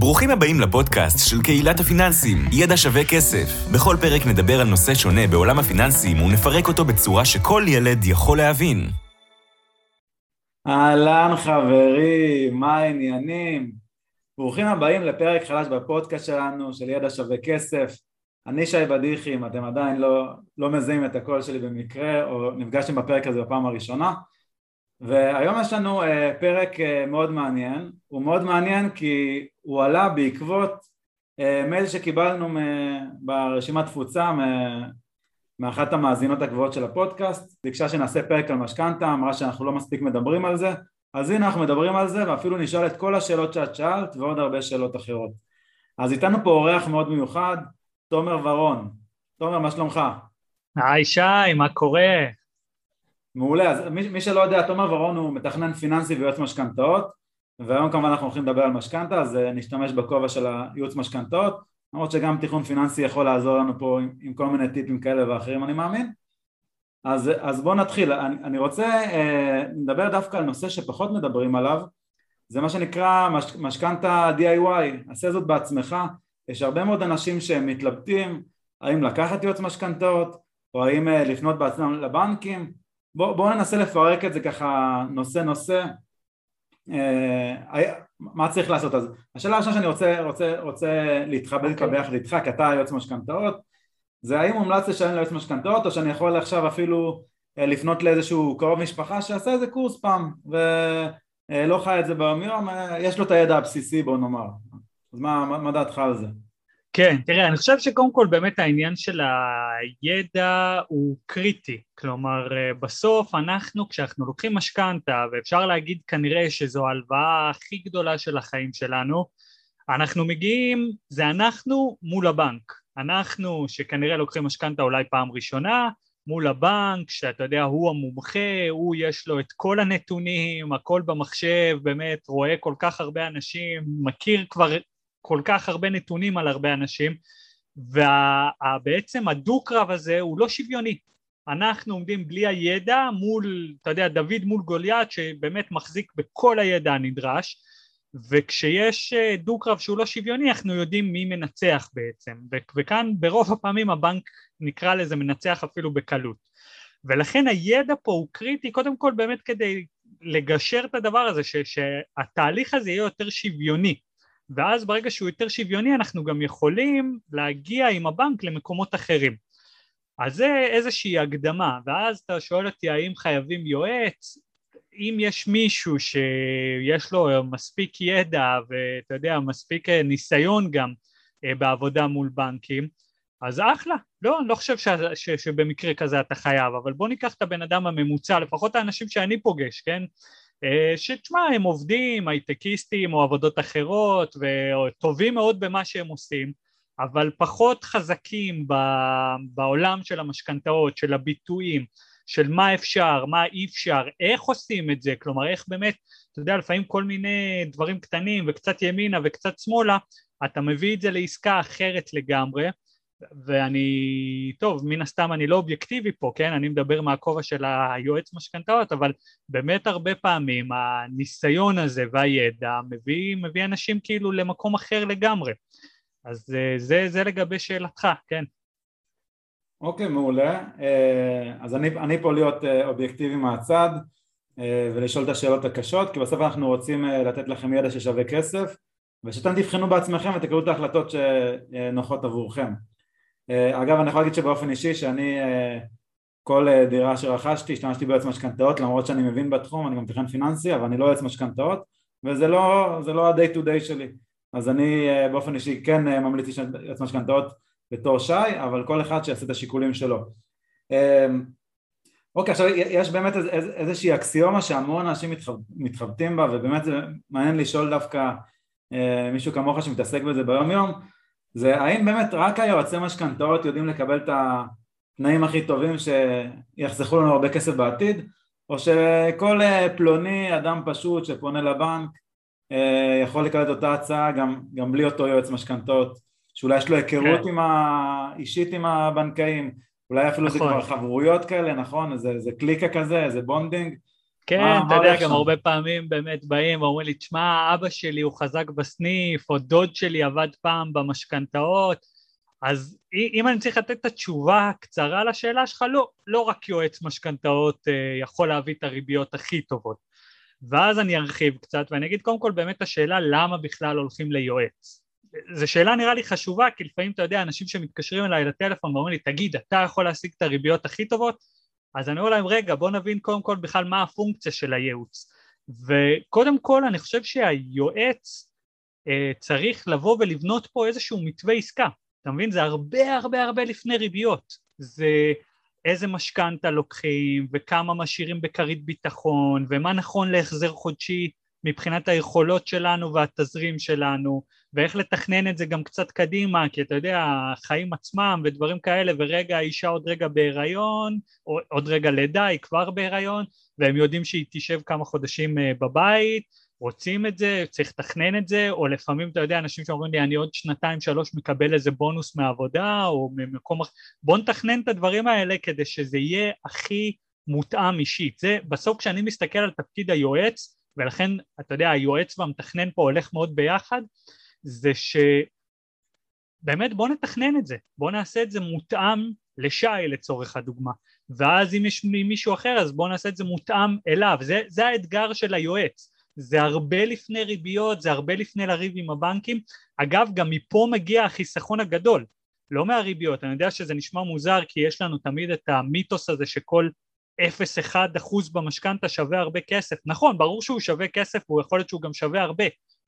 ברוכים הבאים לפודקאסט של קהילת הפיננסים, ידע שווה כסף. בכל פרק נדבר על נושא שונה בעולם הפיננסים ונפרק אותו בצורה שכל ילד יכול להבין. אהלן חברים, מה העניינים? ברוכים הבאים לפרק חדש בפודקאסט שלנו של ידע שווה כסף. אני שי בדיחי, אם אתם עדיין לא, לא מזהים את הקול שלי במקרה או נפגשתם בפרק הזה בפעם הראשונה. והיום יש לנו uh, פרק uh, מאוד מעניין, הוא מאוד מעניין כי הוא עלה בעקבות uh, מייל שקיבלנו ברשימת תפוצה מאחת המאזינות הגבוהות של הפודקאסט, ביקשה שנעשה פרק על משכנתה, אמרה שאנחנו לא מספיק מדברים על זה, אז הנה אנחנו מדברים על זה ואפילו נשאל את כל השאלות שאת שאלת ועוד הרבה שאלות אחרות. אז איתנו פה אורח מאוד מיוחד, תומר ורון. תומר, מה שלומך? היי שי, מה קורה? מעולה, אז מי, מי שלא יודע, תומר ורון הוא מתכנן פיננסי ויועץ משכנתאות והיום כמובן אנחנו הולכים לדבר על משכנתה אז אה, נשתמש בכובע של הייעוץ משכנתאות למרות שגם תיכון פיננסי יכול לעזור לנו פה עם, עם כל מיני טיפים כאלה ואחרים אני מאמין. אז, אז בואו נתחיל, אני, אני רוצה אה, לדבר דווקא על נושא שפחות מדברים עליו זה מה שנקרא מש, משכנתה DIY, עשה זאת בעצמך יש הרבה מאוד אנשים שמתלבטים האם לקחת יועץ משכנתאות או האם אה, לפנות בעצמם לבנקים בואו בוא ננסה לפרק את זה ככה נושא נושא אה, מה צריך לעשות אז השאלה הראשונה שאני רוצה, רוצה, רוצה להתחבר okay. אוקיי. ביחד איתך כי אתה יועץ משכנתאות זה האם מומלץ לשלם ליועץ משכנתאות או שאני יכול עכשיו אפילו אה, לפנות לאיזשהו קרוב משפחה שעשה איזה קורס פעם ולא חי את זה ביום יום יש לו את הידע הבסיסי בוא נאמר אז מה, מה, מה דעתך על זה? כן, תראה, אני חושב שקודם כל באמת העניין של הידע הוא קריטי, כלומר בסוף אנחנו כשאנחנו לוקחים משכנתה ואפשר להגיד כנראה שזו ההלוואה הכי גדולה של החיים שלנו, אנחנו מגיעים, זה אנחנו מול הבנק, אנחנו שכנראה לוקחים משכנתה אולי פעם ראשונה, מול הבנק, שאתה יודע, הוא המומחה, הוא יש לו את כל הנתונים, הכל במחשב, באמת רואה כל כך הרבה אנשים, מכיר כבר כל כך הרבה נתונים על הרבה אנשים ובעצם הדו-קרב הזה הוא לא שוויוני. אנחנו עומדים בלי הידע מול, אתה יודע, דוד מול גוליית שבאמת מחזיק בכל הידע הנדרש וכשיש אה, דו-קרב שהוא לא שוויוני אנחנו יודעים מי מנצח בעצם. וכאן ברוב הפעמים הבנק נקרא לזה מנצח אפילו בקלות. ולכן הידע פה הוא קריטי קודם כל באמת כדי לגשר את הדבר הזה ש, שהתהליך הזה יהיה יותר שוויוני ואז ברגע שהוא יותר שוויוני אנחנו גם יכולים להגיע עם הבנק למקומות אחרים. אז זה איזושהי הקדמה, ואז אתה שואל אותי האם חייבים יועץ, אם יש מישהו שיש לו מספיק ידע ואתה יודע מספיק ניסיון גם אה, בעבודה מול בנקים אז אחלה, לא, אני לא חושב ש, ש, שבמקרה כזה אתה חייב, אבל בוא ניקח את הבן אדם הממוצע, לפחות האנשים שאני פוגש, כן? אה, שתשמע הם עובדים, הייטקיסטים או עבודות אחרות וטובים מאוד במה שהם עושים אבל פחות חזקים בעולם של המשכנתאות, של הביטויים, של מה אפשר, מה אי אפשר, איך עושים את זה, כלומר איך באמת, אתה יודע לפעמים כל מיני דברים קטנים וקצת ימינה וקצת שמאלה, אתה מביא את זה לעסקה אחרת לגמרי ואני, טוב, מן הסתם אני לא אובייקטיבי פה, כן? אני מדבר מהכובע של היועץ משכנתאות, אבל באמת הרבה פעמים הניסיון הזה והידע מביא, מביא אנשים כאילו למקום אחר לגמרי. אז אה, זה, זה לגבי שאלתך, כן. אוקיי, okay, מעולה. אה, אז אני, אני פה להיות אה, אובייקטיבי מהצד ולשאול את השאלות הקשות, כי בסוף אנחנו רוצים לתת לכם ידע ששווה כסף, ושאתם תבחנו בעצמכם ותקבלו את ההחלטות שנוחות עבורכם. אה, אגב אני יכול להגיד שבאופן אישי שאני אה, כל אה, דירה שרכשתי השתמשתי ביועץ משכנתאות למרות שאני מבין בתחום אני גם מתכנן פיננסי אבל אני לא יועץ משכנתאות וזה לא, לא ה-day to day שלי. אז אני באופן אישי כן ממליץ יועץ משכנתאות בתור שי אבל כל אחד שיעשה את השיקולים שלו. אוקיי עכשיו יש באמת איז, איזושהי אקסיומה שהמון אנשים מתחב, מתחבטים בה ובאמת זה מעניין לשאול דווקא מישהו כמוך שמתעסק בזה ביום יום זה האם באמת רק היועצי משכנתאות יודעים לקבל את התנאים הכי טובים שיחסכו לנו הרבה כסף בעתיד או שכל אה, פלוני אדם פשוט שפונה לבנק אה, יכול לקבל את אותה הצעה גם, גם בלי אותו יועץ משכנתאות שאולי יש לו היכרות כן. עם ה... אישית עם הבנקאים אולי אפילו נכון. זה כבר חברויות כאלה נכון? זה, זה קליקה כזה, זה bonding כן, אתה יודע, גם הרבה פעמים באמת באים ואומרים לי, תשמע, אבא שלי הוא חזק בסניף, או דוד שלי עבד פעם במשכנתאות, אז אם אני צריך לתת את התשובה הקצרה לשאלה שלך, לא, לא רק יועץ משכנתאות אה, יכול להביא את הריביות הכי טובות. ואז אני ארחיב קצת ואני אגיד קודם כל באמת השאלה למה בכלל הולכים ליועץ. זו שאלה נראה לי חשובה, כי לפעמים אתה יודע, אנשים שמתקשרים אליי לטלפון ואומרים לי, תגיד, אתה יכול להשיג את הריביות הכי טובות? אז אני אומר להם, רגע, בוא נבין קודם כל בכלל מה הפונקציה של הייעוץ. וקודם כל, אני חושב שהיועץ אה, צריך לבוא ולבנות פה איזשהו מתווה עסקה. אתה מבין? זה הרבה הרבה הרבה לפני ריביות. זה איזה משכנתה לוקחים, וכמה משאירים בכרית ביטחון, ומה נכון להחזר חודשי מבחינת היכולות שלנו והתזרים שלנו, ואיך לתכנן את זה גם קצת קדימה, כי אתה יודע, החיים עצמם ודברים כאלה, ורגע האישה עוד רגע בהיריון, עוד רגע לידה, היא כבר בהיריון, והם יודעים שהיא תשב כמה חודשים אה, בבית, רוצים את זה, צריך לתכנן את זה, או לפעמים אתה יודע אנשים שאומרים לי אני עוד שנתיים שלוש מקבל איזה בונוס מעבודה או ממקום אחר, בוא נתכנן את הדברים האלה כדי שזה יהיה הכי מותאם אישית, זה בסוף כשאני מסתכל על תפקיד היועץ ולכן אתה יודע היועץ והמתכנן פה הולך מאוד ביחד זה שבאמת בוא נתכנן את זה, בוא נעשה את זה מותאם לשי לצורך הדוגמה. ואז אם יש מישהו אחר אז בוא נעשה את זה מותאם אליו, זה, זה האתגר של היועץ. זה הרבה לפני ריביות, זה הרבה לפני לריב עם הבנקים. אגב, גם מפה מגיע החיסכון הגדול, לא מהריביות. אני יודע שזה נשמע מוזר כי יש לנו תמיד את המיתוס הזה שכל 0.1 אחוז במשכנתה שווה הרבה כסף. נכון, ברור שהוא שווה כסף והוא יכול להיות שהוא גם שווה הרבה,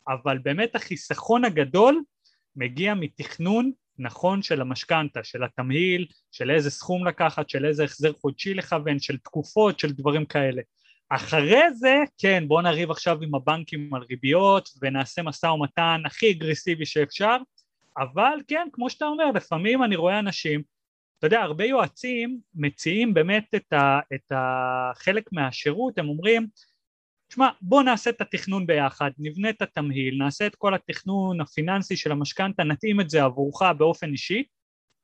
אבל באמת החיסכון הגדול מגיע מתכנון נכון של המשכנתה, של התמהיל, של איזה סכום לקחת, של איזה החזר חודשי לכוון, של תקופות, של דברים כאלה. אחרי זה, כן, בואו נריב עכשיו עם הבנקים על ריביות ונעשה משא ומתן הכי אגרסיבי שאפשר, אבל כן, כמו שאתה אומר, לפעמים אני רואה אנשים, אתה יודע, הרבה יועצים מציעים באמת את, ה, את החלק מהשירות, הם אומרים, שמע, בוא נעשה את התכנון ביחד, נבנה את התמהיל, נעשה את כל התכנון הפיננסי של המשכנתה, נתאים את זה עבורך באופן אישי,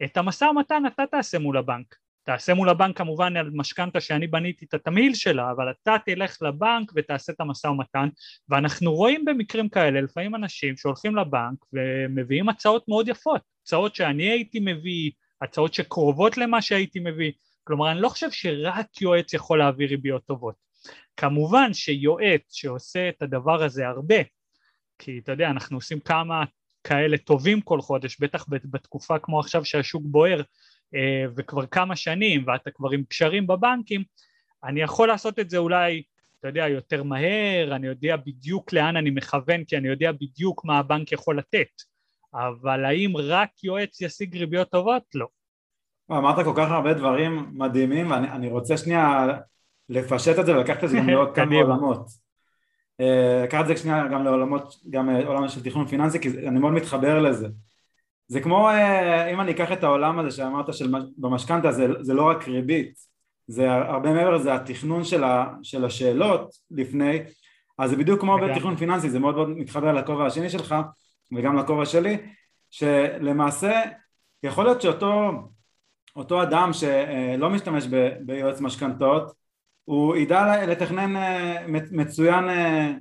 את המשא ומתן אתה תעשה מול הבנק, תעשה מול הבנק כמובן על משכנתה שאני בניתי את התמהיל שלה, אבל אתה תלך לבנק ותעשה את המשא ומתן, ואנחנו רואים במקרים כאלה לפעמים אנשים שהולכים לבנק ומביאים הצעות מאוד יפות, הצעות שאני הייתי מביא, הצעות שקרובות למה שהייתי מביא, כלומר אני לא חושב שרק יועץ יכול להביא ריביות טובות, כמובן שיועץ שעושה את הדבר הזה הרבה, כי אתה יודע אנחנו עושים כמה כאלה טובים כל חודש, בטח בתקופה כמו עכשיו שהשוק בוער אה, וכבר כמה שנים ואתה כבר עם קשרים בבנקים, אני יכול לעשות את זה אולי, אתה יודע, יותר מהר, אני יודע בדיוק לאן אני מכוון כי אני יודע בדיוק מה הבנק יכול לתת, אבל האם רק יועץ ישיג ריביות טובות? לא. אמרת כל כך הרבה דברים מדהימים ואני רוצה שנייה לפשט את זה ולקחת את זה גם לעוד כמה עולמות. אה, לקחת את זה שנייה גם לעולמות, גם עולם של תכנון פיננסי כי אני מאוד מתחבר לזה. זה כמו אה, אם אני אקח את העולם הזה שאמרת של במשכנתה זה, זה לא רק ריבית זה הרבה מעבר זה התכנון של, ה, של השאלות לפני אז זה בדיוק כמו בתכנון פיננסי זה מאוד מאוד מתחבר לכובע השני שלך וגם לכובע שלי שלמעשה יכול להיות שאותו אותו אדם שלא משתמש ב, ביועץ משכנתאות הוא ידע לתכנן אה, מצוין אה,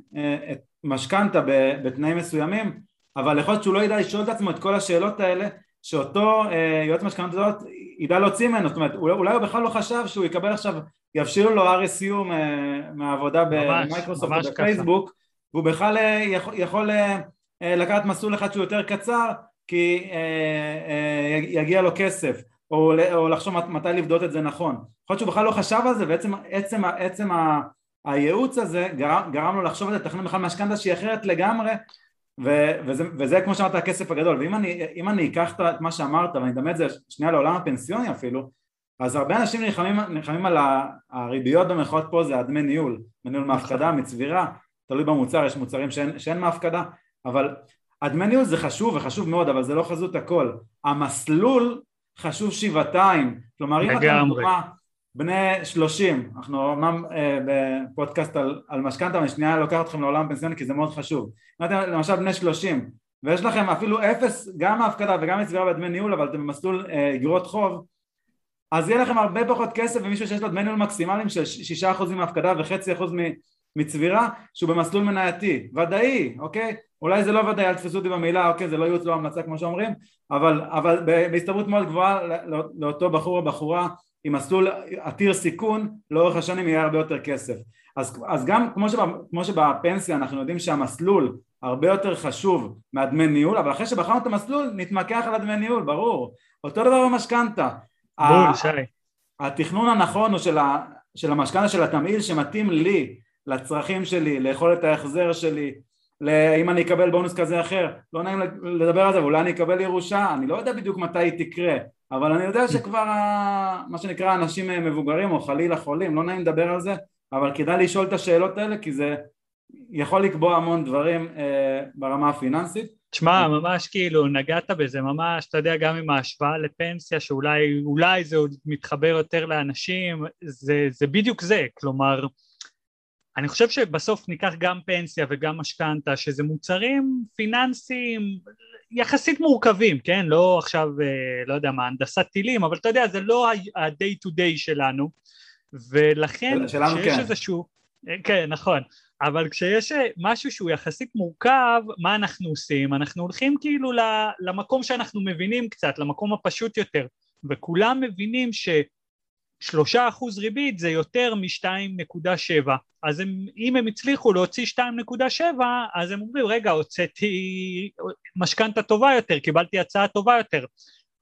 את משכנתה בתנאים מסוימים אבל יכול להיות שהוא לא ידע לשאול את עצמו את כל השאלות האלה שאותו אה, יועץ משכנתאות ידע להוציא ממנו, זאת אומרת אולי הוא בכלל לא חשב שהוא יקבל עכשיו, יבשילו לו RSU מהעבודה במייקרוסופט או בפייסבוק והוא בכלל אה, יכול, יכול אה, אה, לקחת מסלול אחד שהוא יותר קצר כי אה, אה, יגיע לו כסף או, או לחשוב מתי לבדות את זה נכון. יכול להיות שהוא בכלל לא חשב על זה ועצם עצם, עצם הייעוץ הזה גרם, גרם לו לחשוב על זה, לתכנן בכלל משכנתה שהיא אחרת לגמרי ו- וזה, וזה כמו שאמרת הכסף הגדול. ואם אני, אני אקח את מה שאמרת ואני אדמה את זה שנייה לעולם הפנסיוני אפילו אז הרבה אנשים נלחמים, נלחמים על הריביות במרכאות פה זה הדמי ניהול, דמי ניהול מהפקדה, מצבירה, תלוי במוצר, יש מוצרים שאין, שאין מהפקדה אבל הדמי ניהול זה חשוב ופחשוב מאוד אבל זה לא חזות הכל. המסלול חשוב שבעתיים. כלומר אם אתה לדוגמה בני שלושים, אנחנו אמנם אה, בפודקאסט על, על משכנתה, אני שנייה לוקח אתכם לעולם הפנסיוני כי זה מאוד חשוב. אם אתם למשל בני שלושים, ויש לכם אפילו אפס, גם ההפקדה וגם הצבירה בדמי ניהול, אבל אתם במסלול אה, אגרות חוב, אז יהיה לכם הרבה פחות כסף ומישהו שיש לו דמי ניהול מקסימליים של 6% מהפקדה וחצי אחוז מצבירה שהוא במסלול מנייתי, ודאי, אוקיי? אולי זה לא ודאי, אל תפסו אותי במילה, אוקיי, זה לא ייעוץ לא המלצה כמו שאומרים, אבל, אבל בהסתברות מאוד גבוהה לאותו בחור או בחורה עם מסלול עתיר סיכון, לאורך השנים יהיה הרבה יותר כסף. אז, אז גם כמו, שבא, כמו שבפנסיה אנחנו יודעים שהמסלול הרבה יותר חשוב מהדמי ניהול, אבל אחרי שבחרנו את המסלול נתמקח על הדמי ניהול, ברור. אותו דבר במשכנתה. בול, שי. התכנון הנכון הוא של, ה, של המשכנתה, של התמהיל שמתאים לי, לצרכים שלי, ליכולת ההחזר שלי, אם אני אקבל בונוס כזה אחר, לא נעים לדבר על זה, אולי אני אקבל ירושה, אני לא יודע בדיוק מתי היא תקרה, אבל אני יודע שכבר מה שנקרא אנשים מבוגרים או חלילה חולים, לא נעים לדבר על זה, אבל כדאי לשאול את השאלות האלה כי זה יכול לקבוע המון דברים אה, ברמה הפיננסית. תשמע, ממש כאילו נגעת בזה, ממש, אתה יודע, גם עם ההשוואה לפנסיה, שאולי זה עוד מתחבר יותר לאנשים, זה, זה בדיוק זה, כלומר, אני חושב שבסוף ניקח גם פנסיה וגם משכנתה, שזה מוצרים פיננסיים יחסית מורכבים, כן? לא עכשיו, אה, לא יודע מה, הנדסת טילים, אבל אתה יודע, זה לא ה-day to day שלנו, ולכן שלנו כשיש כן. איזשהו... אה, כן, נכון. אבל כשיש אה, משהו שהוא יחסית מורכב, מה אנחנו עושים? אנחנו הולכים כאילו למקום שאנחנו מבינים קצת, למקום הפשוט יותר, וכולם מבינים ש... שלושה אחוז ריבית זה יותר מ-2.7 אז הם, אם הם הצליחו להוציא 2.7 אז הם אומרים רגע הוצאתי משכנתה טובה יותר קיבלתי הצעה טובה יותר.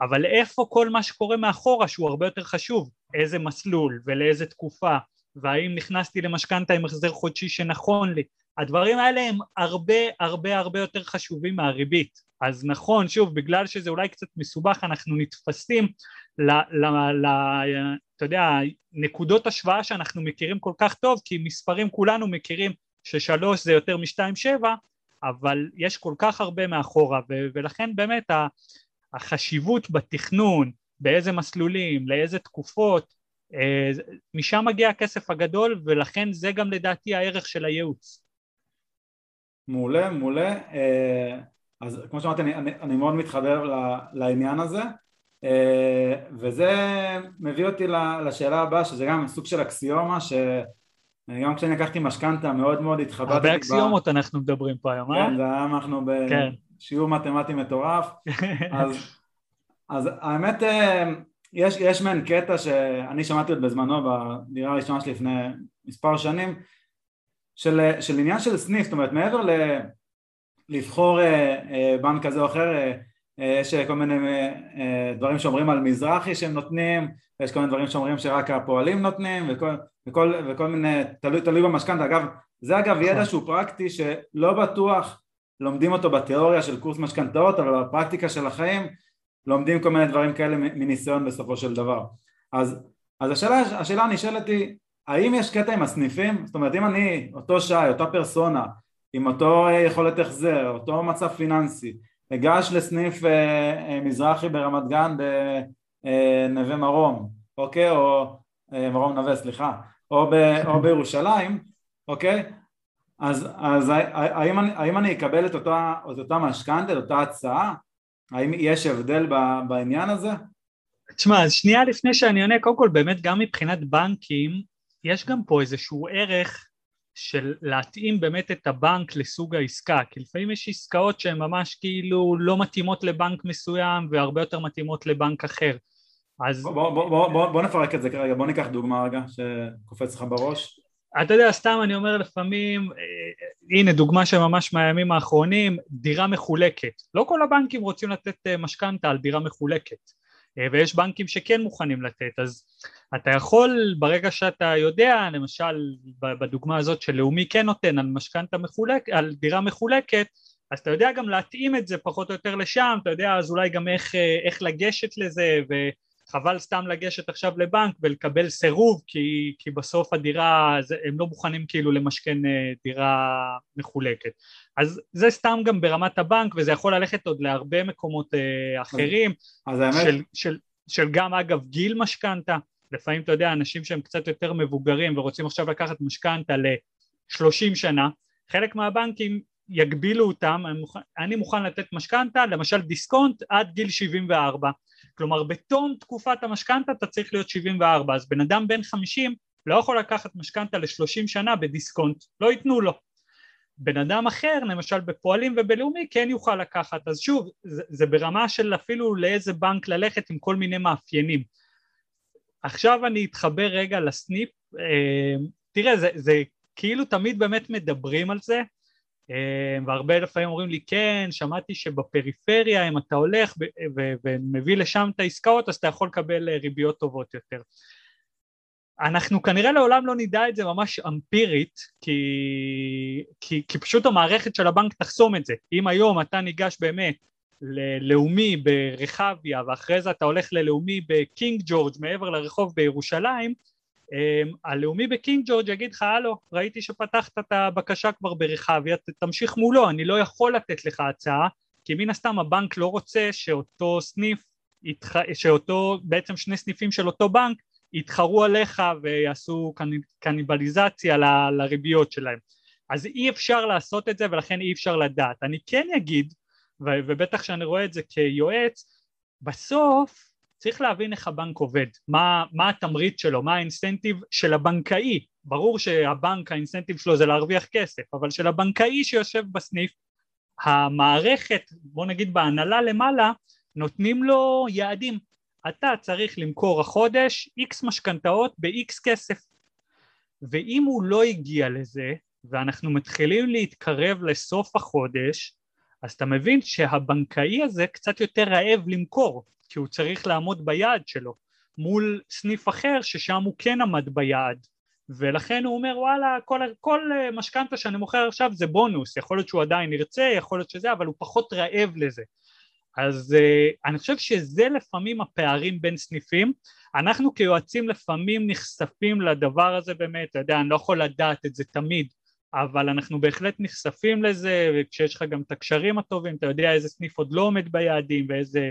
אבל איפה כל מה שקורה מאחורה שהוא הרבה יותר חשוב? איזה מסלול ולאיזה תקופה? והאם נכנסתי למשכנתה עם החזר חודשי שנכון לי? הדברים האלה הם הרבה הרבה הרבה יותר חשובים מהריבית אז נכון שוב בגלל שזה אולי קצת מסובך אנחנו נתפסים ל, ל, ל, אתה יודע, נקודות השוואה שאנחנו מכירים כל כך טוב, כי מספרים כולנו מכירים ששלוש זה יותר משתיים שבע, אבל יש כל כך הרבה מאחורה, ו- ולכן באמת החשיבות בתכנון, באיזה מסלולים, לאיזה תקופות, אה, משם מגיע הכסף הגדול, ולכן זה גם לדעתי הערך של הייעוץ. מעולה, מעולה. אז כמו שאמרתי, אני, אני, אני מאוד מתחבר לעניין הזה. אה, וזה מביא אותי לשאלה הבאה שזה גם סוג של אקסיומה שגם כשאני לקחתי משכנתה מאוד מאוד התחבטתי הרבה אקסיומות. אנחנו מדברים פה היום, אה? כן, זה היום אנחנו בשיעור כן. מתמטי מטורף אז, אז האמת אה, יש, יש מעין קטע שאני שמעתי עוד בזמנו בדירה הראשונה שלי לפני מספר שנים של, של עניין של סניף, זאת אומרת מעבר ל... לבחור בנק כזה או אחר אה, יש כל מיני אה, אה, דברים שאומרים על מזרחי שהם נותנים, ויש כל מיני דברים שאומרים שרק הפועלים נותנים, וכל, וכל, וכל מיני, תלוי, תלוי במשכנתה. אגב, זה אגב ידע נכון. שהוא פרקטי שלא בטוח לומדים אותו בתיאוריה של קורס משכנתאות, אבל בפרקטיקה של החיים לומדים כל מיני דברים כאלה מניסיון בסופו של דבר. אז, אז השאלה, השאלה הנשאלת היא, האם יש קטע עם הסניפים? זאת אומרת, אם אני, אותו שי, אותה פרסונה, עם אותו יכולת החזר, אותו מצב פיננסי, אגש לסניף אה, אה, מזרחי ברמת גן בנווה מרום, אוקיי? או אה, מרום נווה, סליחה, או, ב, או בירושלים, אוקיי? אז, אז האם, אני, האם אני אקבל את אותה, את אותה משכנתה, את אותה הצעה? האם יש הבדל בעניין הזה? תשמע, אז שנייה לפני שאני עונה, קודם כל באמת גם מבחינת בנקים, יש גם פה איזשהו ערך של להתאים באמת את הבנק לסוג העסקה, כי לפעמים יש עסקאות שהן ממש כאילו לא מתאימות לבנק מסוים והרבה יותר מתאימות לבנק אחר. אז... בוא, בוא, בוא, בוא, בוא נפרק את זה כרגע, בוא ניקח דוגמה רגע שקופץ לך בראש. אתה יודע, סתם אני אומר לפעמים, אה, הנה דוגמה שממש מהימים האחרונים, דירה מחולקת. לא כל הבנקים רוצים לתת אה, משכנתה על דירה מחולקת. אה, ויש בנקים שכן מוכנים לתת, אז אתה יכול ברגע שאתה יודע, למשל בדוגמה הזאת שלאומי כן נותן על משכנתה מחולקת, על דירה מחולקת, אז אתה יודע גם להתאים את זה פחות או יותר לשם, אתה יודע אז אולי גם איך, אה, איך לגשת לזה וחבל סתם לגשת עכשיו לבנק ולקבל סירוב כי, כי בסוף הדירה, הם לא מוכנים כאילו למשכן אה, דירה מחולקת. אז זה סתם גם ברמת הבנק וזה יכול ללכת עוד להרבה מקומות אה, אחרים. אז האמת... של, של, של גם אגב גיל משכנתה. לפעמים אתה יודע אנשים שהם קצת יותר מבוגרים ורוצים עכשיו לקחת משכנתה ל-30 שנה חלק מהבנקים יגבילו אותם אני מוכן, אני מוכן לתת משכנתה למשל דיסקונט עד גיל 74 כלומר בתום תקופת המשכנתה אתה צריך להיות 74, אז בן אדם בן 50 לא יכול לקחת משכנתה ל-30 שנה בדיסקונט, לא ייתנו לו. בן אדם אחר, למשל בפועלים ובלאומי, כן יוכל לקחת, אז שוב, זה, זה ברמה של אפילו לאיזה בנק ללכת עם כל מיני מאפיינים. עכשיו אני אתחבר רגע לסניפ, אה, תראה, זה, זה כאילו תמיד באמת מדברים על זה, אה, והרבה לפעמים אומרים לי כן, שמעתי שבפריפריה אם אתה הולך ומביא לשם את העסקאות אז אתה יכול לקבל אה, ריביות טובות יותר. אנחנו כנראה לעולם לא נדע את זה ממש אמפירית כי, כי, כי פשוט המערכת של הבנק תחסום את זה. אם היום אתה ניגש באמת ללאומי ברחביה ואחרי זה אתה הולך ללאומי בקינג ג'ורג' מעבר לרחוב בירושלים אמ, הלאומי בקינג ג'ורג' יגיד לך הלו ראיתי שפתחת את הבקשה כבר ברחביה תמשיך מולו אני לא יכול לתת לך הצעה כי מן הסתם הבנק לא רוצה שאותו סניף שאותו בעצם שני סניפים של אותו בנק יתחרו עליך ויעשו קניבליזציה ל, לריביות שלהם. אז אי אפשר לעשות את זה ולכן אי אפשר לדעת. אני כן אגיד ובטח שאני רואה את זה כיועץ בסוף צריך להבין איך הבנק עובד, מה, מה התמריץ שלו, מה האינסנטיב של הבנקאי, ברור שהבנק האינסנטיב שלו זה להרוויח כסף, אבל של הבנקאי שיושב בסניף, המערכת, בוא נגיד בהנהלה למעלה, נותנים לו יעדים, אתה צריך למכור החודש איקס משכנתאות באיקס כסף, ואם הוא לא הגיע לזה, ואנחנו מתחילים להתקרב לסוף החודש, אז אתה מבין שהבנקאי הזה קצת יותר רעב למכור, כי הוא צריך לעמוד ביעד שלו מול סניף אחר ששם הוא כן עמד ביעד. ולכן הוא אומר וואלה כל, כל משכנתה שאני מוכר עכשיו זה בונוס. יכול להיות שהוא עדיין ירצה יכול להיות שזה אבל הוא פחות רעב לזה אז uh, אני חושב שזה לפעמים הפערים בין סניפים. אנחנו כיועצים לפעמים נחשפים לדבר הזה באמת אתה יודע אני לא יכול לדעת את זה תמיד אבל אנחנו בהחלט נחשפים לזה וכשיש לך גם את הקשרים הטובים אתה יודע איזה סניף עוד לא עומד ביעדים ואיזה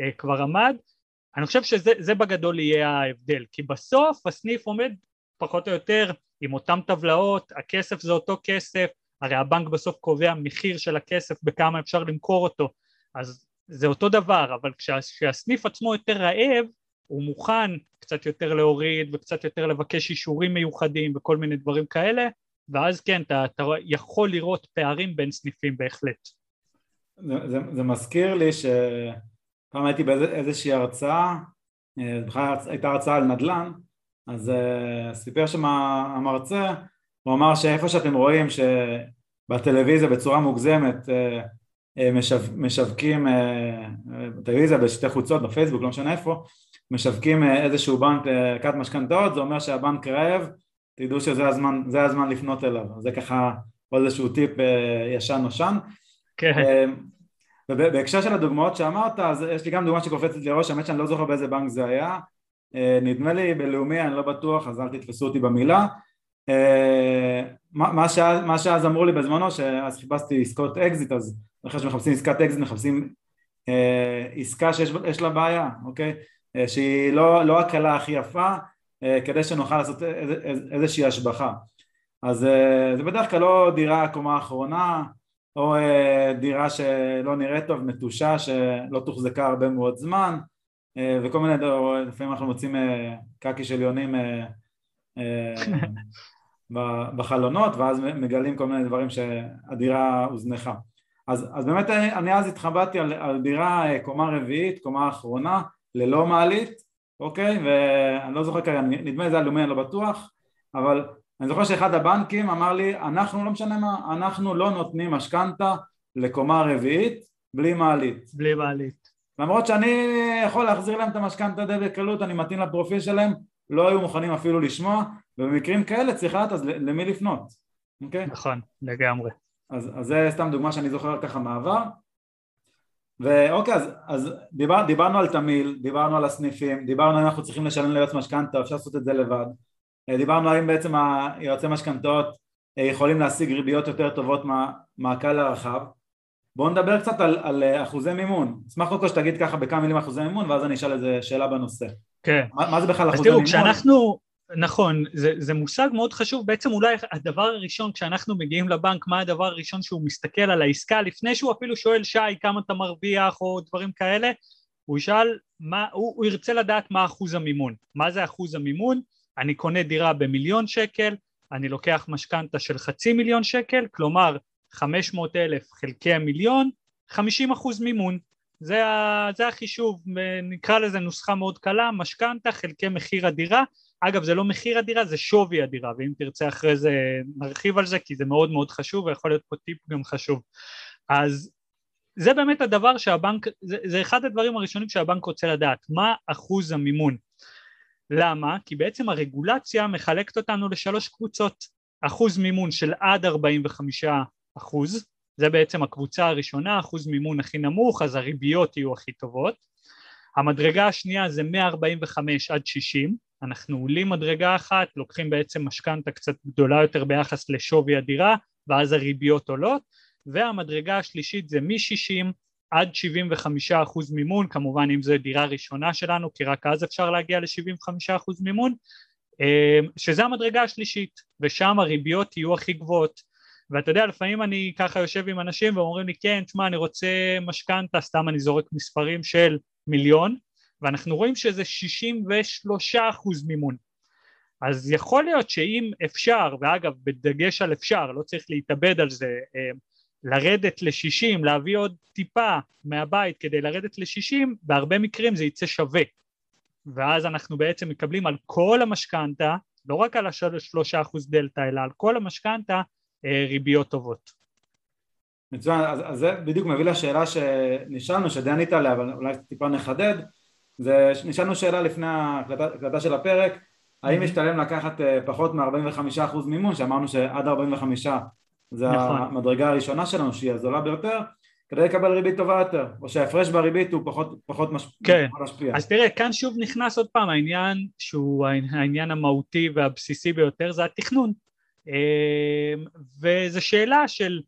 אה, כבר עמד, אני חושב שזה בגדול יהיה ההבדל, כי בסוף הסניף עומד פחות או יותר עם אותן טבלאות, הכסף זה אותו כסף, הרי הבנק בסוף קובע מחיר של הכסף בכמה אפשר למכור אותו, אז זה אותו דבר, אבל כשהסניף עצמו יותר רעב, הוא מוכן קצת יותר להוריד וקצת יותר לבקש אישורים מיוחדים וכל מיני דברים כאלה, ואז כן, אתה, אתה יכול לראות פערים בין סניפים בהחלט. זה, זה, זה מזכיר לי ש... פעם הייתי באיזושהי הרצאה, אה, בכלל הייתה הרצאה על נדל"ן, אז uh, סיפר שם המרצה, הוא אמר שאיפה שאתם רואים שבטלוויזיה בצורה מוגזמת משו, משווקים, בטלוויזיה בשתי חוצות, בפייסבוק, לא משנה איפה, משווקים איזשהו בנק לקראת משכנתאות, זה אומר שהבנק רעב, תדעו שזה הזמן, הזמן לפנות אליו, זה ככה עוד איזשהו טיפ ישן נושן. כן. ובהקשר של הדוגמאות שאמרת, אז יש לי גם דוגמה שקופצת לי לראש, האמת שאני לא זוכר באיזה בנק זה היה, אה, נדמה לי בלאומי, אני לא בטוח, אז אל תתפסו אותי במילה. אה, מה, מה שאז אמרו לי בזמנו, שאז חיפשתי עסקות אקזיט, אז אחרי שמחפשים עסקת אקזיט מחפשים אה, עסקה שיש לה בעיה, אוקיי? שהיא לא, לא הקלה הכי יפה, כדי שנוכל לעשות איזושהי השבחה. אז זה בדרך כלל לא דירה קומה אחרונה, או אה, דירה שלא נראית טוב, נטושה, שלא תוחזקה הרבה מאוד זמן אה, וכל מיני דברים, לפעמים אנחנו מוצאים אה, קקי של יונים בחלונות ואז מגלים כל מיני דברים שהדירה הוזנחה אז, אז באמת אני אז התחבטתי על, על דירה קומה רביעית, קומה אחרונה, ללא מעלית, אוקיי? ואני לא זוכר כרגע, נדמה לי זה הלאומי, אני לא בטוח, אבל אני זוכר שאחד הבנקים אמר לי, אנחנו לא משנה מה, אנחנו לא נותנים משכנתה לקומה רביעית בלי מעלית. בלי מעלית. למרות שאני יכול להחזיר להם את המשכנתה די בקלות, אני מתאים לפרופיל שלהם, לא היו מוכנים אפילו לשמוע, ובמקרים כאלה צריך לדעת אז למי לפנות, אוקיי? נכון, לגמרי. אז, אז זה סתם דוגמה שאני זוכר ככה מעבר. ואוקיי, אז, אז דיבר, דיברנו על תמיל, דיברנו על הסניפים, דיברנו אם אנחנו צריכים לשלם ליועץ משכנתה, אפשר לעשות את זה לבד. אה, דיברנו האם בעצם היועצי משכנתאות אה, יכולים להשיג ריביות יותר טובות מה, מהקהל הרחב בואו נדבר קצת על, על אה, אחוזי מימון אשמח קודם כל שתגיד ככה בכמה מילים אחוזי מימון ואז אני אשאל איזה שאלה בנושא כן מה, מה זה בכלל אחוזי מימון? אז תראו כשאנחנו נכון זה, זה מושג מאוד חשוב בעצם אולי הדבר הראשון כשאנחנו מגיעים לבנק מה הדבר הראשון שהוא מסתכל על העסקה לפני שהוא אפילו שואל שי כמה אתה מרוויח או דברים כאלה הוא ישאל, מה, הוא, הוא ירצה לדעת מה אחוז המימון. מה זה אחוז המימון? אני קונה דירה במיליון שקל, אני לוקח משכנתה של חצי מיליון שקל, כלומר 500 אלף חלקי המיליון, 50 אחוז מימון. זה, ה, זה החישוב, נקרא לזה נוסחה מאוד קלה, משכנתה חלקי מחיר הדירה, אגב זה לא מחיר הדירה זה שווי הדירה ואם תרצה אחרי זה נרחיב על זה כי זה מאוד מאוד חשוב ויכול להיות פה טיפ גם חשוב אז זה באמת הדבר שהבנק, זה, זה אחד הדברים הראשונים שהבנק רוצה לדעת, מה אחוז המימון. למה? כי בעצם הרגולציה מחלקת אותנו לשלוש קבוצות, אחוז מימון של עד 45 אחוז, זה בעצם הקבוצה הראשונה, אחוז מימון הכי נמוך, אז הריביות יהיו הכי טובות. המדרגה השנייה זה 145 עד 60, אנחנו עולים מדרגה אחת, לוקחים בעצם משכנתה קצת גדולה יותר ביחס לשווי הדירה, ואז הריביות עולות, והמדרגה השלישית זה מ-60 עד 75 אחוז מימון, כמובן אם זו דירה ראשונה שלנו, כי רק אז אפשר להגיע ל-75 אחוז מימון, אה, שזה המדרגה השלישית, ושם הריביות יהיו הכי גבוהות. ואתה יודע, לפעמים אני ככה יושב עם אנשים ואומרים לי, כן, תשמע, אני רוצה משכנתה, סתם אני זורק מספרים של מיליון, ואנחנו רואים שזה 63 אחוז מימון. אז יכול להיות שאם אפשר, ואגב, בדגש על אפשר, לא צריך להתאבד על זה, אה, לרדת ל-60, להביא עוד טיפה מהבית כדי לרדת ל-60, בהרבה מקרים זה יצא שווה. ואז אנחנו בעצם מקבלים על כל המשכנתה, לא רק על השלושה אחוז דלתא, אלא על כל המשכנתה, ריביות טובות. מצוין, אז, אז זה בדיוק מביא לשאלה שנשאלנו, שדי ענית עליה, אבל אולי טיפה נחדד. זה, נשאלנו שאלה לפני ההקלטה של הפרק, האם mm-hmm. משתלם לקחת אה, פחות מ-45% מימון, שאמרנו שעד 45 זה נכון. המדרגה הראשונה שלנו שהיא הזולה ביותר, כדי לקבל ריבית טובה יותר, או שההפרש בריבית הוא פחות, פחות מש... כן. משפיע. אז תראה, כאן שוב נכנס עוד פעם העניין שהוא העניין המהותי והבסיסי ביותר, זה התכנון. אמ, וזו שאלה של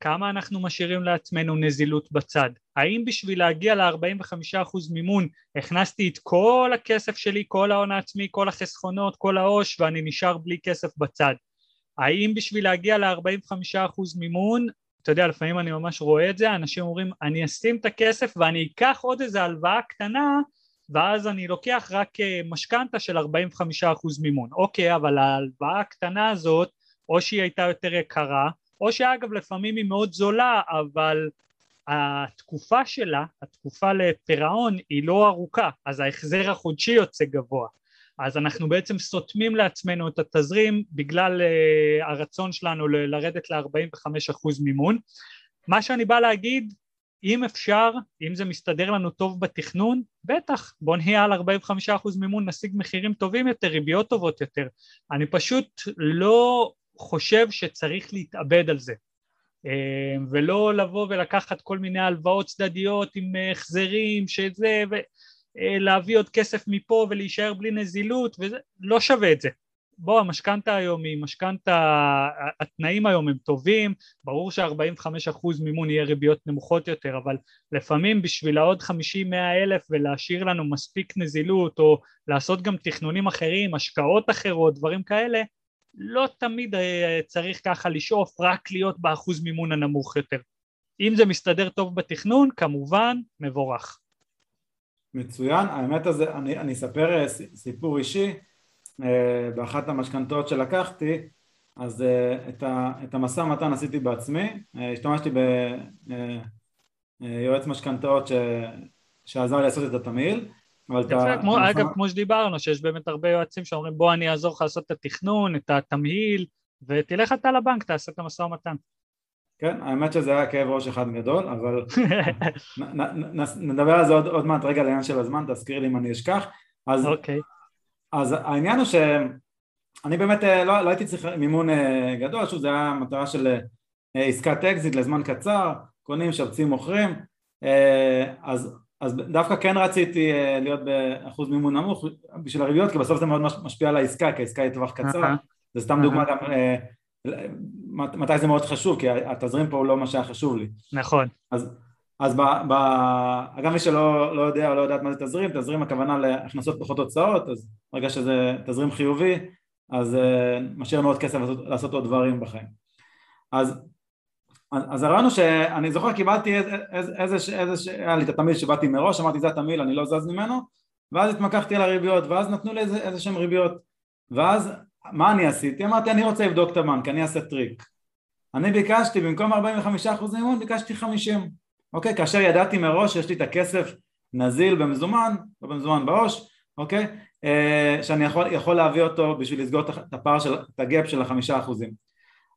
כמה אנחנו משאירים לעצמנו נזילות בצד. האם בשביל להגיע ל-45% מימון הכנסתי את כל הכסף שלי, כל ההון העצמי, כל החסכונות, כל העו"ש ואני נשאר בלי כסף בצד? האם בשביל להגיע ל-45% מימון, אתה יודע לפעמים אני ממש רואה את זה, אנשים אומרים אני אשים את הכסף ואני אקח עוד איזה הלוואה קטנה ואז אני לוקח רק אה, משכנתה של 45% מימון. אוקיי, אבל ההלוואה הקטנה הזאת, או שהיא הייתה יותר יקרה, או שאגב לפעמים היא מאוד זולה, אבל התקופה שלה, התקופה לפירעון היא לא ארוכה, אז ההחזר החודשי יוצא גבוה. אז אנחנו בעצם סותמים לעצמנו את התזרים בגלל uh, הרצון שלנו ל- לרדת ל-45% מימון. מה שאני בא להגיד, אם אפשר, אם זה מסתדר לנו טוב בתכנון, בטח, בוא נהיה על 45% מימון, נשיג מחירים טובים יותר, ריביות טובות יותר. אני פשוט לא חושב שצריך להתאבד על זה. אה, ולא לבוא ולקחת כל מיני הלוואות צדדיות עם החזרים שזה ולהביא עוד כסף מפה ולהישאר בלי נזילות וזה לא שווה את זה בוא המשכנתה היום היא משכנתה, התנאים היום הם טובים, ברור ש-45% מימון יהיה ריביות נמוכות יותר, אבל לפעמים בשביל העוד 50-100 אלף ולהשאיר לנו מספיק נזילות או לעשות גם תכנונים אחרים, השקעות אחרות, דברים כאלה, לא תמיד אה, צריך ככה לשאוף רק להיות באחוז מימון הנמוך יותר. אם זה מסתדר טוב בתכנון, כמובן, מבורך. מצוין, האמת הזה, אני, אני אספר אה, סיפור אישי, אה, באחת המשכנתאות שלקחתי, אז את, ה, את המשא ומתן עשיתי בעצמי, השתמשתי ביועץ משכנתאות שעזר לי לעשות את התמהיל, כמו, אתה... אגב, כמו שדיברנו, שיש באמת הרבה יועצים שאומרים בוא אני אעזור לך לעשות את התכנון, את התמהיל, ותלך אתה לבנק, תעשה את המשא ומתן. כן, האמת שזה היה כאב ראש אחד גדול, אבל נ, נ, נ, נדבר על זה עוד, עוד מעט רגע לעניין של הזמן, תזכיר לי אם אני אשכח. אז, אוקיי. אוקיי. אז העניין הוא שאני באמת אה, לא, לא הייתי צריך מימון אה, גדול, שוב זה היה מטרה של אה, עסקת אקזיט לזמן קצר, קונים, משפצים, מוכרים, אז אז דווקא כן רציתי אה, להיות באחוז מימון נמוך בשביל הריביות כי בסוף זה מאוד משפיע על העסקה כי העסקה היא טווח קצר. זה סתם דוגמה גם אה, מתי זה מאוד חשוב כי התזרים פה הוא לא מה שהיה חשוב לי. נכון. אז, אז ב, ב, גם מי שלא לא יודע או לא יודעת מה זה תזרים תזרים הכוונה להכנסות פחות הוצאות אז ברגע שזה תזרים חיובי אז uh, משאיר לנו עוד כסף לעשות, לעשות עוד דברים בחיים. אז אז הרעיון הוא שאני זוכר קיבלתי איזה, איזה, היה לי את התמיל שבאתי מראש, אמרתי זה התמיל, אני לא זז ממנו, ואז התמקחתי על הריביות, ואז נתנו לי איזה, שהם ריביות, ואז מה אני עשיתי? אמרתי אני רוצה לבדוק את הבנק, אני אעשה טריק. אני ביקשתי במקום 45% מימון ביקשתי 50, אוקיי? כאשר ידעתי מראש שיש לי את הכסף נזיל במזומן, לא במזומן בעו"ש, אוקיי? אה, שאני יכול, יכול להביא אותו בשביל לסגור את הפער של, את הגאפ של החמישה אחוזים.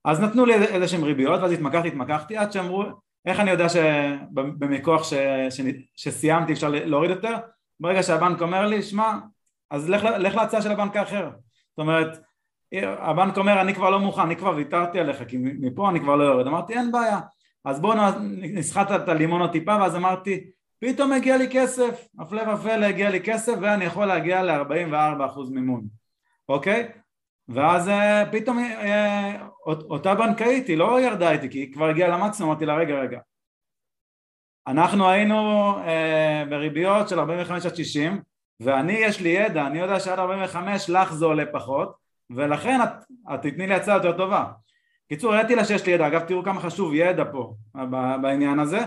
אז נתנו לי איזה שהם ריביות ואז התמקחתי, התמקחתי עד שאמרו איך אני יודע שבמכוח ש, ש, שסיימתי אפשר להוריד יותר? ברגע שהבנק אומר לי, שמע, אז לך, לך להצעה של הבנק האחר. זאת אומרת, הבנק אומר אני כבר לא מוכן, אני כבר ויתרתי עליך כי מפה אני כבר לא יורד. אמרתי אין בעיה, אז בואו נסחט את הלימון עוד טיפה ואז אמרתי פתאום הגיע לי כסף, הפלא ופלא הגיע לי כסף ואני יכול להגיע ל-44% מימון, אוקיי? ואז אה, פתאום אה, אותה בנקאית היא לא ירדה איתי כי היא כבר הגיעה למקסימום, אמרתי לה רגע רגע. אנחנו היינו אה, בריביות של 45 עד 60 ואני יש לי ידע, אני יודע שעד 45 לך זה עולה פחות ולכן את, את תתני לי הצעה יותר טובה. קיצור הראיתי לה שיש לי ידע, אגב תראו כמה חשוב ידע פה בעניין הזה.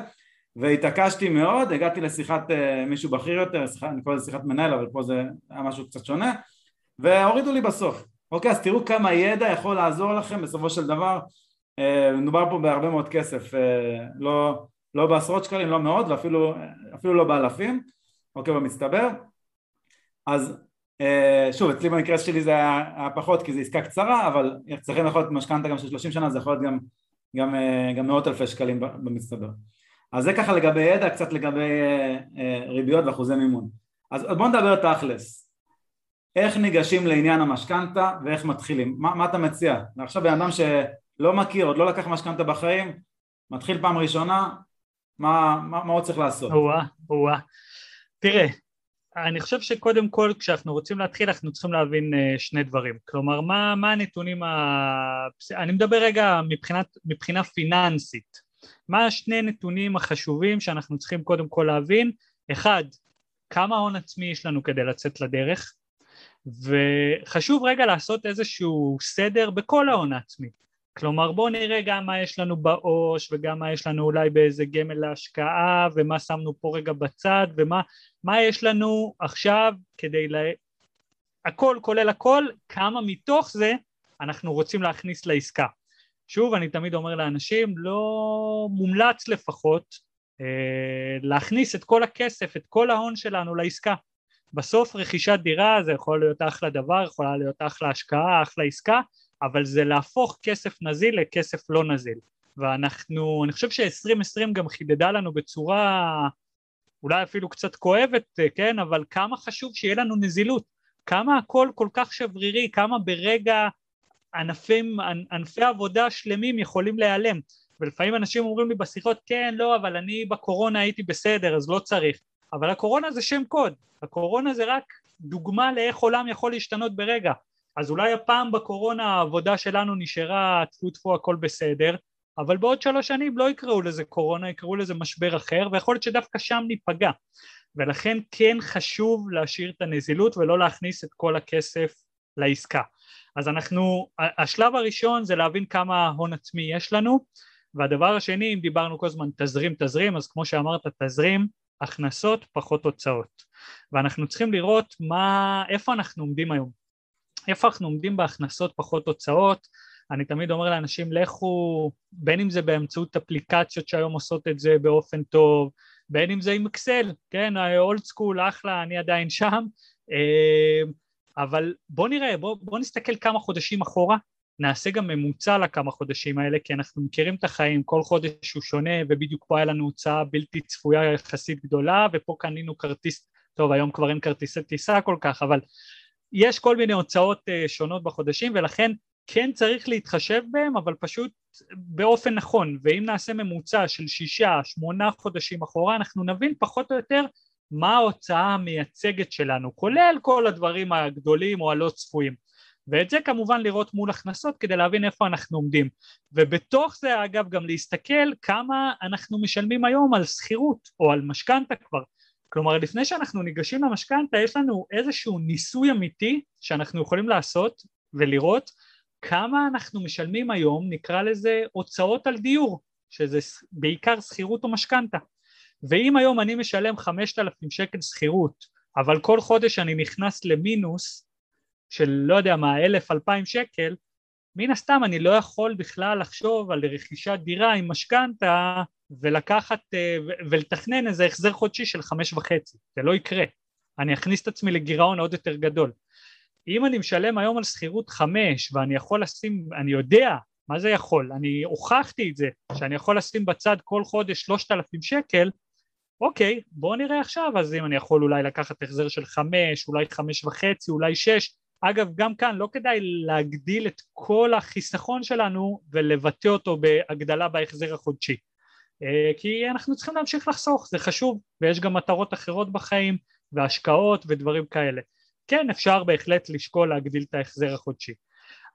והתעקשתי מאוד, הגעתי לשיחת מישהו בכיר יותר, שיחה, אני קורא לזה שיחת מנהל אבל פה זה היה משהו קצת שונה והורידו לי בסוף אוקיי, אז תראו כמה ידע יכול לעזור לכם בסופו של דבר, אה, מדובר פה בהרבה מאוד כסף, אה, לא, לא בעשרות שקלים, לא מאות ואפילו לא באלפים, אוקיי, במצטבר. אז אה, שוב, אצלי במקרה שלי זה היה פחות כי זו עסקה קצרה, אבל אצלכם יכול להיות משכנתה גם של 30 שנה, זה יכול להיות גם, גם, גם מאות אלפי שקלים במצטבר. אז זה ככה לגבי ידע, קצת לגבי ריביות ואחוזי מימון. אז בואו נדבר תכלס. איך ניגשים לעניין המשכנתה ואיך מתחילים, מה, מה אתה מציע? עכשיו בן אדם שלא מכיר, עוד לא לקח משכנתה בחיים, מתחיל פעם ראשונה, מה, מה, מה עוד צריך לעשות? או-אה, או-אה. תראה, אני חושב שקודם כל כשאנחנו רוצים להתחיל אנחנו צריכים להבין uh, שני דברים, כלומר מה, מה הנתונים, ה... אני מדבר רגע מבחינת, מבחינה פיננסית, מה השני נתונים החשובים שאנחנו צריכים קודם כל להבין, אחד, כמה הון עצמי יש לנו כדי לצאת לדרך, וחשוב רגע לעשות איזשהו סדר בכל ההון העצמי. כלומר בואו נראה גם מה יש לנו בעו"ש וגם מה יש לנו אולי באיזה גמל להשקעה ומה שמנו פה רגע בצד ומה יש לנו עכשיו כדי ל... הכל כולל הכל כמה מתוך זה אנחנו רוצים להכניס לעסקה. שוב אני תמיד אומר לאנשים לא מומלץ לפחות אה, להכניס את כל הכסף את כל ההון שלנו לעסקה בסוף רכישת דירה זה יכול להיות אחלה דבר, יכולה להיות אחלה השקעה, אחלה עסקה, אבל זה להפוך כסף נזיל לכסף לא נזיל. ואנחנו, אני חושב ש-2020 גם חידדה לנו בצורה אולי אפילו קצת כואבת, כן, אבל כמה חשוב שיהיה לנו נזילות, כמה הכל כל כך שברירי, כמה ברגע ענפים, ענפי עבודה שלמים יכולים להיעלם. ולפעמים אנשים אומרים לי בשיחות, כן, לא, אבל אני בקורונה הייתי בסדר, אז לא צריך. אבל הקורונה זה שם קוד, הקורונה זה רק דוגמה לאיך עולם יכול להשתנות ברגע. אז אולי הפעם בקורונה העבודה שלנו נשארה טפו טפו הכל בסדר, אבל בעוד שלוש שנים לא יקראו לזה קורונה, יקראו לזה משבר אחר, ויכול להיות שדווקא שם ניפגע. ולכן כן חשוב להשאיר את הנזילות ולא להכניס את כל הכסף לעסקה. אז אנחנו, השלב הראשון זה להבין כמה הון עצמי יש לנו, והדבר השני, אם דיברנו כל הזמן תזרים תזרים, אז כמו שאמרת תזרים הכנסות פחות הוצאות. ואנחנו צריכים לראות מה, איפה אנחנו עומדים היום. איפה אנחנו עומדים בהכנסות פחות הוצאות? אני תמיד אומר לאנשים לכו בין אם זה באמצעות אפליקציות שהיום עושות את זה באופן טוב בין אם זה עם אקסל כן אולד סקול אחלה אני עדיין שם. אה, אבל בוא נראה בוא, בוא נסתכל כמה חודשים אחורה נעשה גם ממוצע לכמה חודשים האלה כי אנחנו מכירים את החיים, כל חודש הוא שונה ובדיוק פה היה לנו הוצאה בלתי צפויה יחסית גדולה ופה קנינו כרטיס, טוב היום כבר אין כרטיסי טיסה כל כך אבל יש כל מיני הוצאות אה, שונות בחודשים ולכן כן צריך להתחשב בהם אבל פשוט באופן נכון ואם נעשה ממוצע של שישה שמונה חודשים אחורה אנחנו נבין פחות או יותר מה ההוצאה המייצגת שלנו כולל כל הדברים הגדולים או הלא צפויים ואת זה כמובן לראות מול הכנסות כדי להבין איפה אנחנו עומדים ובתוך זה אגב גם להסתכל כמה אנחנו משלמים היום על שכירות או על משכנתה כבר כלומר לפני שאנחנו ניגשים למשכנתה יש לנו איזשהו ניסוי אמיתי שאנחנו יכולים לעשות ולראות כמה אנחנו משלמים היום נקרא לזה הוצאות על דיור שזה בעיקר שכירות או משכנתה. ואם היום אני משלם 5,000 שקל שכירות, אבל כל חודש אני נכנס למינוס של לא יודע מה, 1,000-2,000 שקל, מן הסתם אני לא יכול בכלל לחשוב על רכישת דירה עם משכנתה ולקחת אה, ולתכנן איזה החזר חודשי של חמש וחצי, זה לא יקרה, אני אכניס את עצמי לגירעון עוד יותר גדול. אם אני משלם היום על שכירות חמש ואני יכול לשים, אני יודע מה זה יכול, אני הוכחתי את זה, שאני יכול לשים בצד כל חודש שלושת אלפים שקל, אוקיי, בואו נראה עכשיו, אז אם אני יכול אולי לקחת החזר של חמש, אולי חמש וחצי, אולי שש, אגב גם כאן לא כדאי להגדיל את כל החיסכון שלנו ולבטא אותו בהגדלה בהחזר החודשי. אה, כי אנחנו צריכים להמשיך לחסוך זה חשוב ויש גם מטרות אחרות בחיים והשקעות ודברים כאלה. כן אפשר בהחלט לשקול להגדיל את ההחזר החודשי.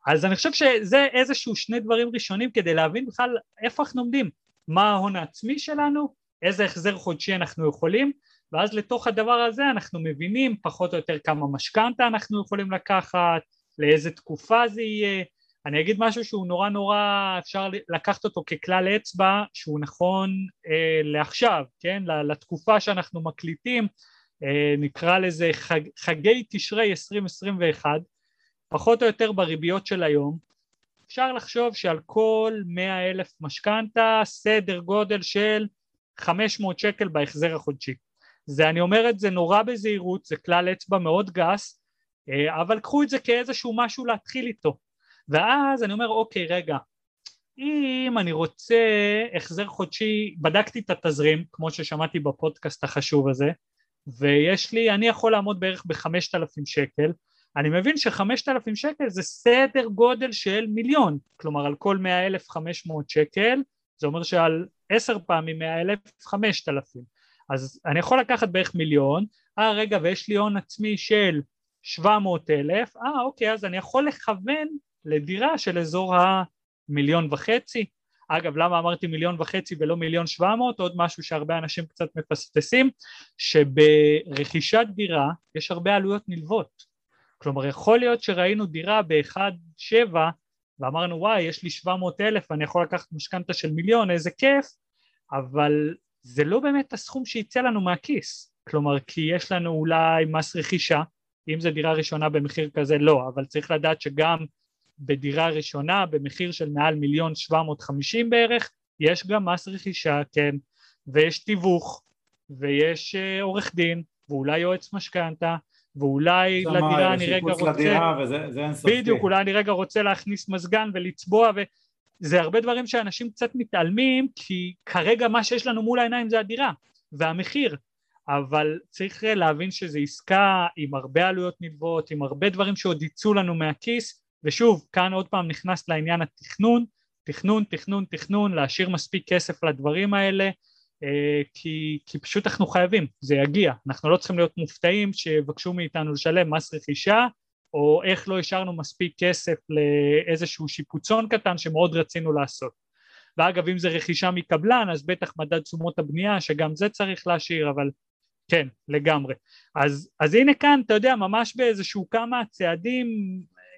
אז אני חושב שזה איזשהו שני דברים ראשונים כדי להבין בכלל איפה אנחנו עומדים. מה ההון העצמי שלנו איזה החזר חודשי אנחנו יכולים ואז לתוך הדבר הזה אנחנו מבינים פחות או יותר כמה משכנתה אנחנו יכולים לקחת, לאיזה תקופה זה יהיה, אני אגיד משהו שהוא נורא נורא אפשר לקחת אותו ככלל אצבע שהוא נכון אה, לעכשיו, כן, לתקופה שאנחנו מקליטים, אה, נקרא לזה חג, חגי תשרי 2021, פחות או יותר בריביות של היום, אפשר לחשוב שעל כל מאה אלף משכנתה סדר גודל של 500 שקל בהחזר החודשי זה אני אומר את זה נורא בזהירות, זה כלל אצבע מאוד גס, אה, אבל קחו את זה כאיזשהו משהו להתחיל איתו. ואז אני אומר אוקיי רגע, אם אני רוצה החזר חודשי, בדקתי את התזרים, כמו ששמעתי בפודקאסט החשוב הזה, ויש לי, אני יכול לעמוד בערך בחמשת אלפים שקל, אני מבין שחמשת אלפים שקל זה סדר גודל של מיליון, כלומר על כל מאה אלף חמש מאות שקל, זה אומר שעל עשר פעמים מאה אלף חמשת אלפים. אז אני יכול לקחת בערך מיליון, אה רגע ויש לי הון עצמי של 700 אלף, אה אוקיי אז אני יכול לכוון לדירה של אזור המיליון וחצי, אגב למה אמרתי מיליון וחצי ולא מיליון שבע מאות, עוד משהו שהרבה אנשים קצת מפספסים, שברכישת דירה יש הרבה עלויות נלוות, כלומר יכול להיות שראינו דירה ב-1.7 ואמרנו וואי יש לי 700 אלף ואני יכול לקחת משכנתה של מיליון איזה כיף. אבל זה לא באמת הסכום שיצא לנו מהכיס, כלומר כי יש לנו אולי מס רכישה, אם זה דירה ראשונה במחיר כזה לא, אבל צריך לדעת שגם בדירה ראשונה במחיר של מעל מיליון שבע מאות חמישים בערך, יש גם מס רכישה, כן, ויש תיווך, ויש uh, עורך דין, ואולי יועץ משכנתה, ואולי לדירה אני רגע רוצה, לדירה וזה, זה בדיוק, אולי אני רגע רוצה להכניס מזגן ולצבוע, ו... זה הרבה דברים שאנשים קצת מתעלמים כי כרגע מה שיש לנו מול העיניים זה הדירה והמחיר. אבל צריך להבין שזו עסקה עם הרבה עלויות נלוות, עם הרבה דברים שעוד יצאו לנו מהכיס. ושוב כאן עוד פעם נכנס לעניין התכנון, תכנון, תכנון, תכנון, להשאיר מספיק כסף לדברים האלה אה, כי, כי פשוט אנחנו חייבים, זה יגיע, אנחנו לא צריכים להיות מופתעים שיבקשו מאיתנו לשלם מס רכישה או איך לא השארנו מספיק כסף לאיזשהו שיפוצון קטן שמאוד רצינו לעשות. ואגב אם זה רכישה מקבלן אז בטח מדד תשומות הבנייה שגם זה צריך להשאיר אבל כן לגמרי. אז, אז הנה כאן אתה יודע ממש באיזשהו כמה צעדים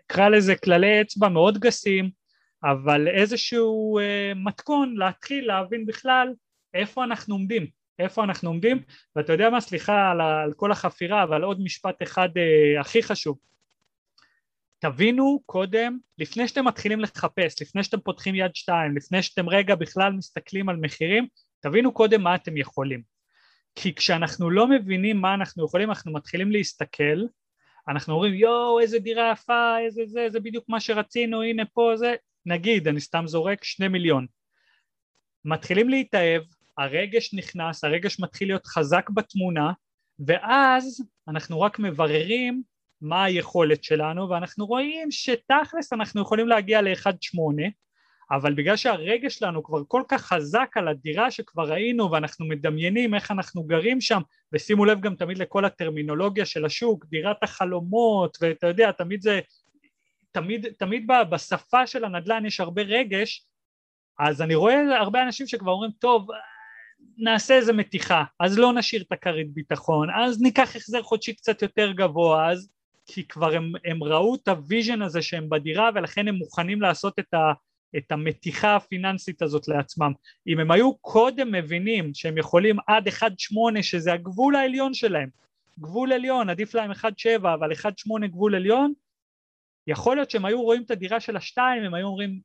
נקרא לזה כללי אצבע מאוד גסים אבל איזשהו אה, מתכון להתחיל להבין בכלל איפה אנחנו עומדים איפה אנחנו עומדים ואתה יודע מה סליחה על, על כל החפירה אבל עוד משפט אחד אה, הכי חשוב תבינו קודם, לפני שאתם מתחילים לחפש, לפני שאתם פותחים יד שתיים, לפני שאתם רגע בכלל מסתכלים על מחירים, תבינו קודם מה אתם יכולים. כי כשאנחנו לא מבינים מה אנחנו יכולים, אנחנו מתחילים להסתכל, אנחנו אומרים יואו איזה דירה יפה, איזה זה, זה בדיוק מה שרצינו, הנה פה זה, נגיד, אני סתם זורק שני מיליון. מתחילים להתאהב, הרגש נכנס, הרגש מתחיל להיות חזק בתמונה, ואז אנחנו רק מבררים מה היכולת שלנו ואנחנו רואים שתכלס אנחנו יכולים להגיע ל-1.8 אבל בגלל שהרגש שלנו כבר כל כך חזק על הדירה שכבר ראינו ואנחנו מדמיינים איך אנחנו גרים שם ושימו לב גם תמיד לכל הטרמינולוגיה של השוק דירת החלומות ואתה יודע תמיד זה תמיד, תמיד בשפה של הנדל"ן יש הרבה רגש אז אני רואה הרבה אנשים שכבר אומרים טוב נעשה איזה מתיחה אז לא נשאיר את הכרית ביטחון אז ניקח החזר חודשי קצת יותר גבוה אז כי כבר הם, הם ראו את ה vision הזה שהם בדירה ולכן הם מוכנים לעשות את, ה, את המתיחה הפיננסית הזאת לעצמם. אם הם היו קודם מבינים שהם יכולים עד 1.8 שזה הגבול העליון שלהם, גבול עליון, עדיף להם 1.7 אבל 1.8 גבול עליון, יכול להיות שהם היו רואים את הדירה של השתיים, הם היו אומרים,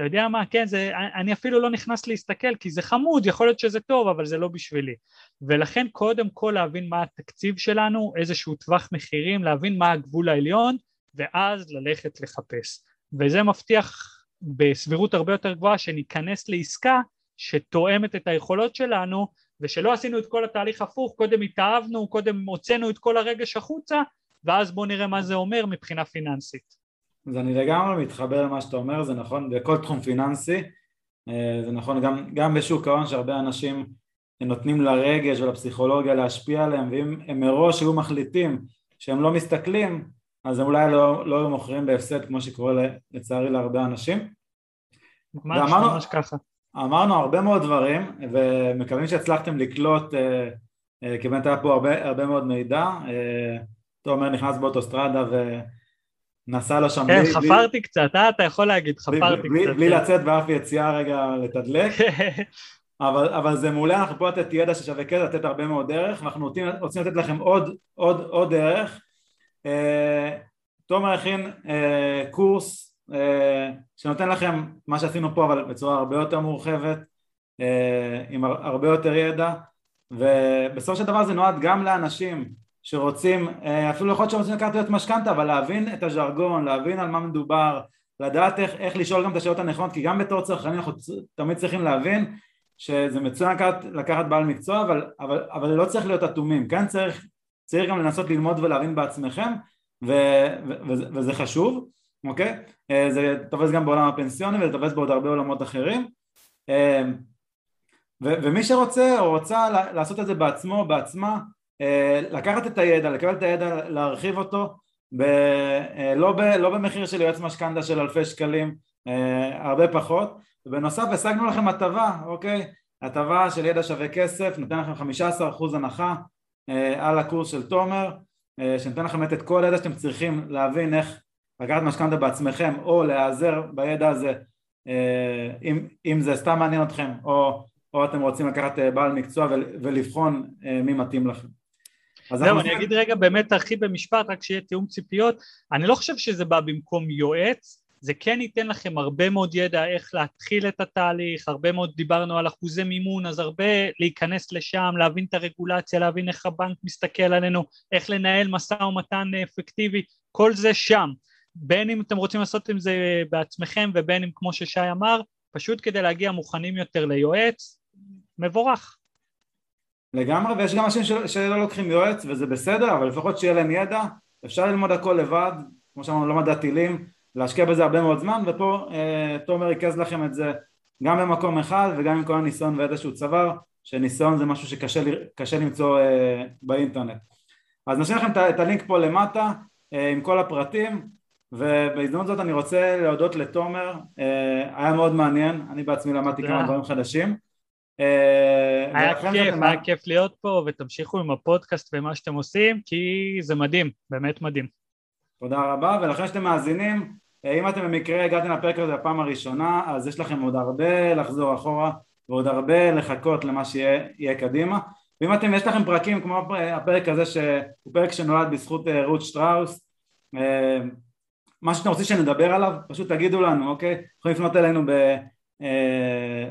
אתה יודע מה, כן, זה, אני אפילו לא נכנס להסתכל כי זה חמוד, יכול להיות שזה טוב, אבל זה לא בשבילי. ולכן קודם כל להבין מה התקציב שלנו, איזשהו טווח מחירים, להבין מה הגבול העליון, ואז ללכת לחפש. וזה מבטיח בסבירות הרבה יותר גבוהה שניכנס לעסקה שתואמת את היכולות שלנו ושלא עשינו את כל התהליך הפוך, קודם התאהבנו, קודם הוצאנו את כל הרגש החוצה ואז בואו נראה מה זה אומר מבחינה פיננסית. אז אני לגמרי מתחבר למה שאתה אומר, זה נכון בכל תחום פיננסי, אה, זה נכון גם, גם בשוק ההון שהרבה אנשים נותנים לרגש ולפסיכולוגיה להשפיע עליהם ואם הם מראש היו מחליטים שהם לא מסתכלים אז הם אולי לא, לא היו מוכרים בהפסד כמו שקורה לצערי להרבה אנשים. ממש, ואמרנו, ממש ככה. אמרנו הרבה מאוד דברים ומקווים שהצלחתם לקלוט כי באמת היה פה הרבה, הרבה מאוד מידע. אה, תומר נכנס באוטוסטרדה ונסע לו שם כן, בלי... חפרתי בלי, קצת, אה? אתה יכול להגיד, חפרתי בלי, קצת. בלי כן. לצאת באף יציאה רגע לתדלק. אבל, אבל זה מעולה, אנחנו פה לתת ידע ששווה כסף, לתת הרבה מאוד דרך, ואנחנו רוצים, רוצים לתת לכם עוד, עוד, עוד דרך. אה, תומר הכין אה, קורס אה, שנותן לכם מה שעשינו פה אבל בצורה הרבה יותר מורחבת עם הרבה יותר ידע ובסופו של דבר זה נועד גם לאנשים שרוצים, אפילו יכול להיות שרוצים לקחת להיות משכנתה אבל להבין את הז'רגון, להבין על מה מדובר, לדעת איך, איך לשאול גם את השאלות הנכונות כי גם בתור צרכנים אנחנו תמיד צריכים להבין שזה מצוין לקחת, לקחת בעל מקצוע אבל, אבל, אבל לא צריך להיות אטומים, כן צריך צריך גם לנסות ללמוד ולהבין בעצמכם ו, ו, וזה, וזה חשוב, אוקיי? אה, זה תופס גם בעולם הפנסיוני וזה תופס בעוד הרבה עולמות אחרים אה, ו, ומי שרוצה או רוצה לעשות את זה בעצמו, בעצמה, אה, לקחת את הידע, לקבל את הידע, להרחיב אותו ב, לא, ב, לא במחיר של יועץ משכנתה של אלפי שקלים, הרבה פחות ובנוסף השגנו לכם הטבה, אוקיי? הטבה של ידע שווה כסף, נותן לכם 15% הנחה אה, על הקורס של תומר, אה, שנותן לכם את כל הידע שאתם צריכים להבין איך לקחת משכנתה בעצמכם או להיעזר בידע הזה אה, אם, אם זה סתם מעניין אתכם או, או אתם רוצים לקחת בעל מקצוע ולבחון מי מתאים לכם. זהו, אני אגיד רגע באמת תרחיב במשפט, רק שיהיה תיאום ציפיות. אני לא חושב שזה בא במקום יועץ, זה כן ייתן לכם הרבה מאוד ידע איך להתחיל את התהליך, הרבה מאוד דיברנו על אחוזי מימון, אז הרבה להיכנס לשם, להבין את הרגולציה, להבין איך הבנק מסתכל עלינו, איך לנהל משא ומתן אפקטיבי, כל זה שם. בין אם אתם רוצים לעשות עם זה בעצמכם ובין אם כמו ששי אמר, פשוט כדי להגיע מוכנים יותר ליועץ, מבורך. לגמרי, ויש גם אנשים שלא לוקחים יועץ וזה בסדר, אבל לפחות שיהיה להם ידע, אפשר ללמוד הכל לבד, כמו שאמרנו, לא מדע טילים, להשקיע בזה הרבה מאוד זמן ופה אה, תומר ריכז לכם את זה גם במקום אחד וגם עם כל הניסיון וידע שהוא צבר שניסיון זה משהו שקשה למצוא אה, באינטרנט. אז נשאיר לכם את הלינק פה למטה אה, עם כל הפרטים ובהזדמנות זאת אני רוצה להודות לתומר היה מאוד מעניין. אני בעצמי למדתי כמה דברים חדשים היה כיף, היה כיף להיות פה ותמשיכו עם הפודקאסט ומה שאתם עושים כי זה מדהים, באמת מדהים תודה רבה, ולכן שאתם מאזינים, אה, אם אתם במקרה הגעתם לפרק הזה בפעם הראשונה, אז יש לכם עוד הרבה לחזור אחורה ועוד הרבה לחכות למה שיהיה קדימה. ואם אתם, יש לכם פרקים כמו הפרק הזה שהוא פרק שנולד בזכות אה, רות שטראוס, אה, מה שאתם רוצים שנדבר עליו, פשוט תגידו לנו, אוקיי? יכולים לפנות אלינו ב,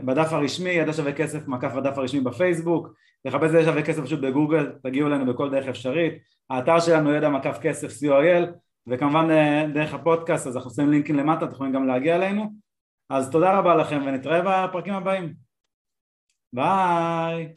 בדף הרשמי, ידע שווה כסף, מקף הדף הרשמי בפייסבוק, לחפש ידע שווה כסף פשוט בגוגל, תגיעו אלינו בכל דרך אפשרית, האתר שלנו ידע מקף כסף co.il וכמובן אה, דרך הפודקאסט אז אנחנו שמים לינקים למטה, אתם יכולים גם להגיע אלינו. אז תודה רבה לכם ונתראה בפרקים הבאים. ביי